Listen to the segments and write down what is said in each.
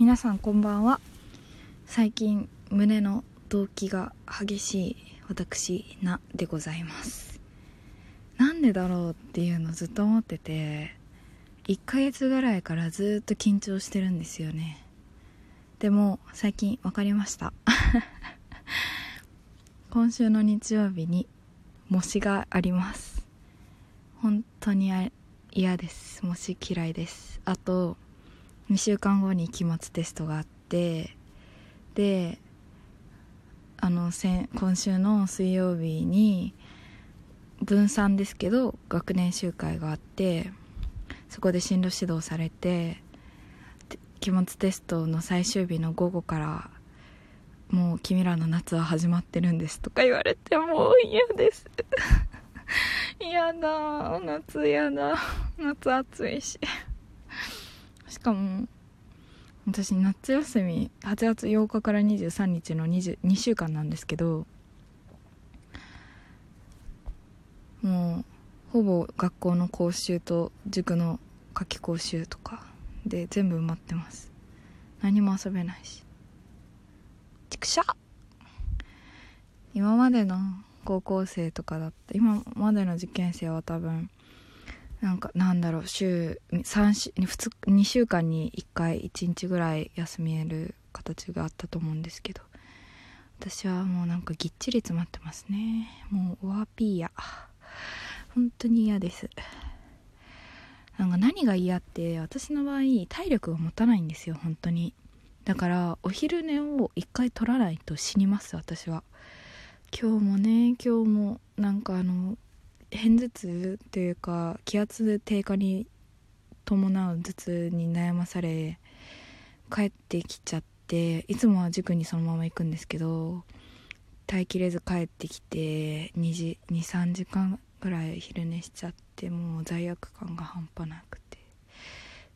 皆さんこんばんは。最近胸の動悸が激しい私なでございます。なんでだろうっていうのずっと思ってて1ヶ月ぐらいからずっと緊張してるんですよね。でも最近分かりました。今週の日曜日に模試があります。本当に嫌です。模試嫌いです。あと2週間後に期末テストがあってであの今週の水曜日に分散ですけど学年集会があってそこで進路指導されて期末テストの最終日の午後からもう君らの夏は始まってるんですとか言われてもう嫌です。嫌だ夏嫌だ夏暑いし。しかも私夏休み8月8日から23日の2週間なんですけどもうほぼ学校の講習と塾の夏季講習とかで全部埋まってます。何も遊べないし。ちくしゃ今までの高校生とかだった今までの受験生は多分なんかなんだろう週 3, 週 2, 2週間に1回1日ぐらい休みる形があったと思うんですけど。私はもうなんかぎっちり詰まってますね。もうオアピーヤ。本当に嫌です。なんか何が嫌って私の場合体力が持たないんですよ本当に。だからお昼寝を1回取らないと死にます私は。今日もね今日もなんかあの片頭痛というか気圧低下に伴う頭痛に悩まされ帰ってきちゃっていつもは塾にそのまま行くんですけど耐えきれず帰ってきて23時間ぐらい昼寝しちゃってもう罪悪感が半端なくて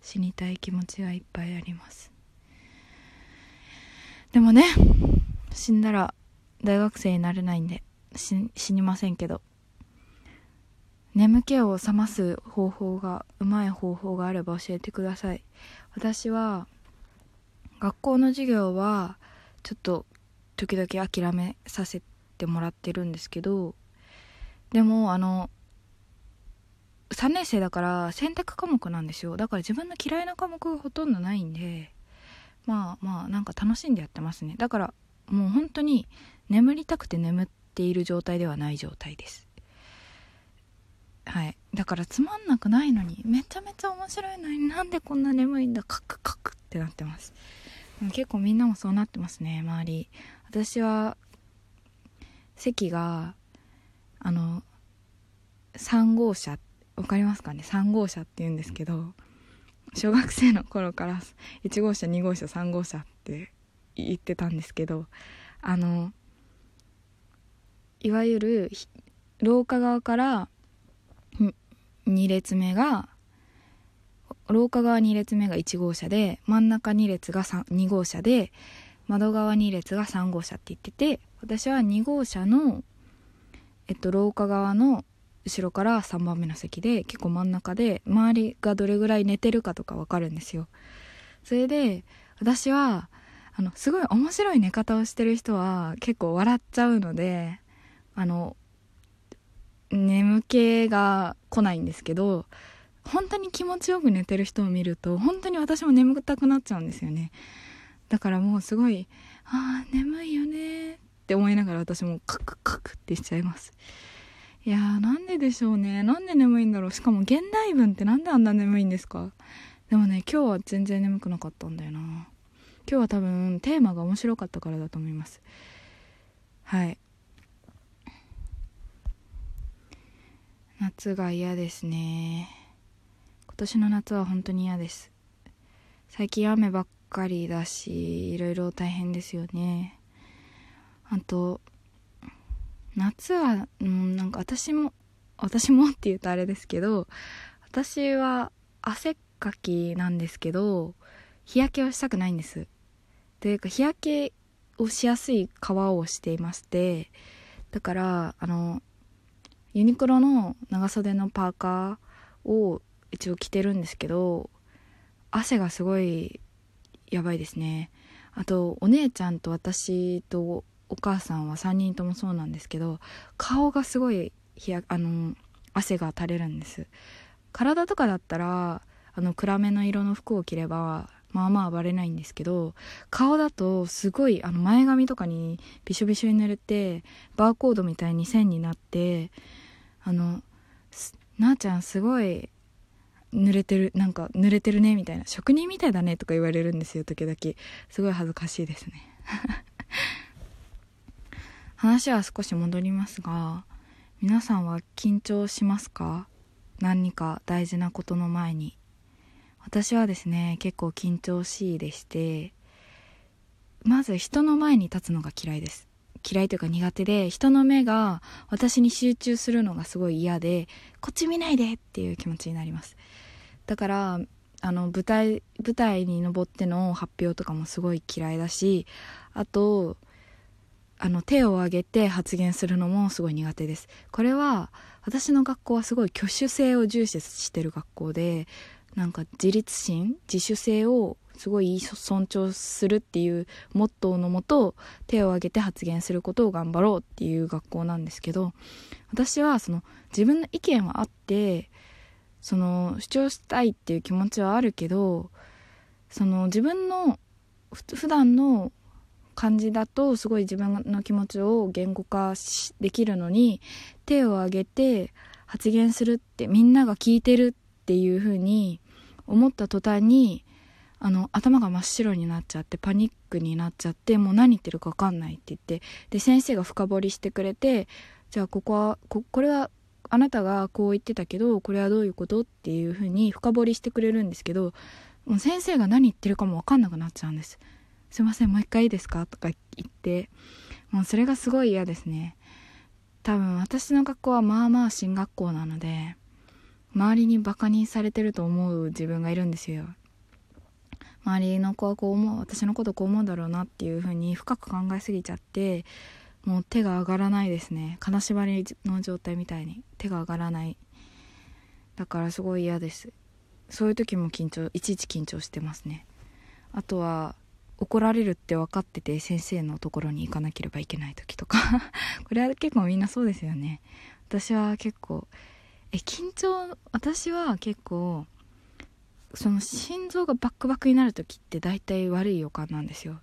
死にたい気持ちがいっぱいあります。でもね死んだら大学生になれないんで死にませんけど。眠気を覚ます方法がうまい方法があれば教えてください。私は学校の授業はちょっと時々諦めさせてもらってるんですけどでもあの3年生だから選択科目なんですよ。だから自分の嫌いな科目がほとんどないんでまあまあなんか楽しんでやってますね。だからもう本当に眠りたくて眠っている状態ではない状態です。はい。だからつまんなくないのにめちゃめちゃ面白いのになんでこんな眠いんだカクカクってなってます。結構みんなもそうなってますね周り。私は席があの3号車分かりますかね？3号車って言うんですけど小学生の頃から1号車2号車3号車って言ってたんですけどあのいわゆる廊下側から2列目が廊下側2列目が1号車で真ん中2列が2号車で窓側2列が3号車って言ってて私は2号車の、えっと、廊下側の後ろから3番目の席で結構真ん中で周りがどれぐらい寝てるかとか分かるんですよ。それで私はあのすごい面白い寝方をしてる人は結構笑っちゃうのであの眠気が来ないんですけど本当に気持ちよく寝てる人を見ると本当に私も眠たくなっちゃうんですよね。だからもうすごいああ眠いよねって思いながら私もカクカクってしちゃいます。いやーなんででしょうね。なんで眠いんだろう。しかも現代文ってなんであんな眠いんですか？でもね今日は全然眠くなかったんだよな。今日は多分テーマが面白かったからだと思います。はい。夏が嫌ですね。今年の夏は本当に嫌です。最近雨ばっかりだしいろいろ大変ですよね。あと夏は、うん、なんか私も私も って言うとあれですけど私は汗っかきなんですけど日焼けをしたくないんです。というか日焼けをしやすい皮をしていましてだからあのユニクロの長袖のパーカーを一応着てるんですけど汗がすごいやばいですね。あとお姉ちゃんと私とお母さんは3人ともそうなんですけど顔がすごい日やあの汗が垂れるんです。体とかだったらあの暗めの色の服を着ればまあまあ暴れないんですけど顔だとすごいあの前髪とかにびしょびしょに濡れてバーコードみたいに線になってあのなあちゃんすごい濡れてるなんか濡れてるねみたいな。職人みたいだねとか言われるんですよ時々。すごい恥ずかしいですね。話は少し戻りますが皆さんは緊張しますか？何か大事なことの前に。私はですね結構緊張しいでしてまず人の前に立つのが嫌いです。嫌いというか苦手で人の目が私に集中するのがすごい嫌でこっち見ないでっていう気持ちになります。だからあの舞台舞台に登っての発表とかもすごい嫌いだしあとあの手を挙げて発言するのもすごい苦手です。これは私の学校はすごい挙手性を重視してる学校でなんか自立心自主性をすごい尊重するっていうモットーのもと手を挙げて発言することを頑張ろうっていう学校なんですけど私はその自分の意見はあってその主張したいっていう気持ちはあるけどその自分の普段の感じだとすごい自分の気持ちを言語化できるのに手を挙げて発言するってみんなが聞いてるっていう風に思った途端にあの頭が真っ白になっちゃってパニックになっちゃってもう何言ってるか分かんないって言ってで先生が深掘りしてくれてじゃあここはここれはあなたがこう言ってたけどこれはどういうことっていう風に深掘りしてくれるんですけどもう先生が何言ってるかも分かんなくなっちゃうんです。すいませんもう一回いいですか？とか言ってもうそれがすごい嫌ですね。多分私の学校はまあまあ進学校なので周りにバカにされてると思う自分がいるんですよ。周りの子はこう思う私のことこう思うんだろうなっていう風に深く考えすぎちゃってもう手が上がらないですね。金縛りの状態みたいに。手が上がらない。だからすごい嫌です。そういう時も緊張いちいち緊張してますね。あとは怒られるって分かってて先生のところに行かなければいけない時とか。これは結構みんなそうですよね。私は結構え緊張私は結構その心臓がバックバックになる時って大体悪い予感なんですよ。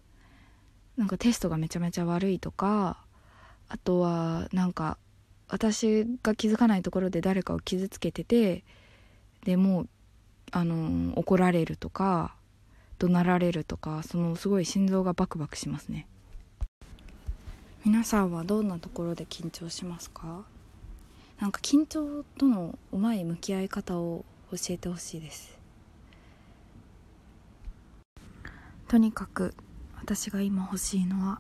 なんかテストがめちゃめちゃ悪いとかあとはなんか私が気づかないところで誰かを傷つけててでもうあの怒られるとか怒鳴られるとかそのすごい心臓がバクバクしますね。皆さんはどんなところで緊張しますか？なんか緊張とのうまい向き合い方を教えてほしいです。とにかく私が今欲しいのは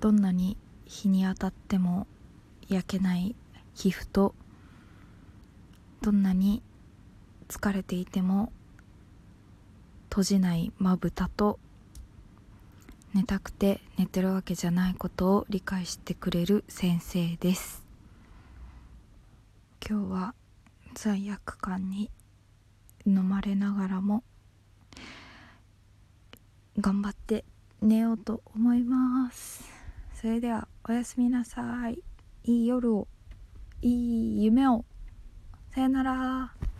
どんなに日に当たっても焼けない皮膚とどんなに疲れていても閉じないまぶたと寝たくて寝てるわけじゃないことを理解してくれる先生です。今日は罪悪感に飲まれながらも頑張って寝ようと思います。それではおやすみなさい。いい夜を。いい夢を。さよなら。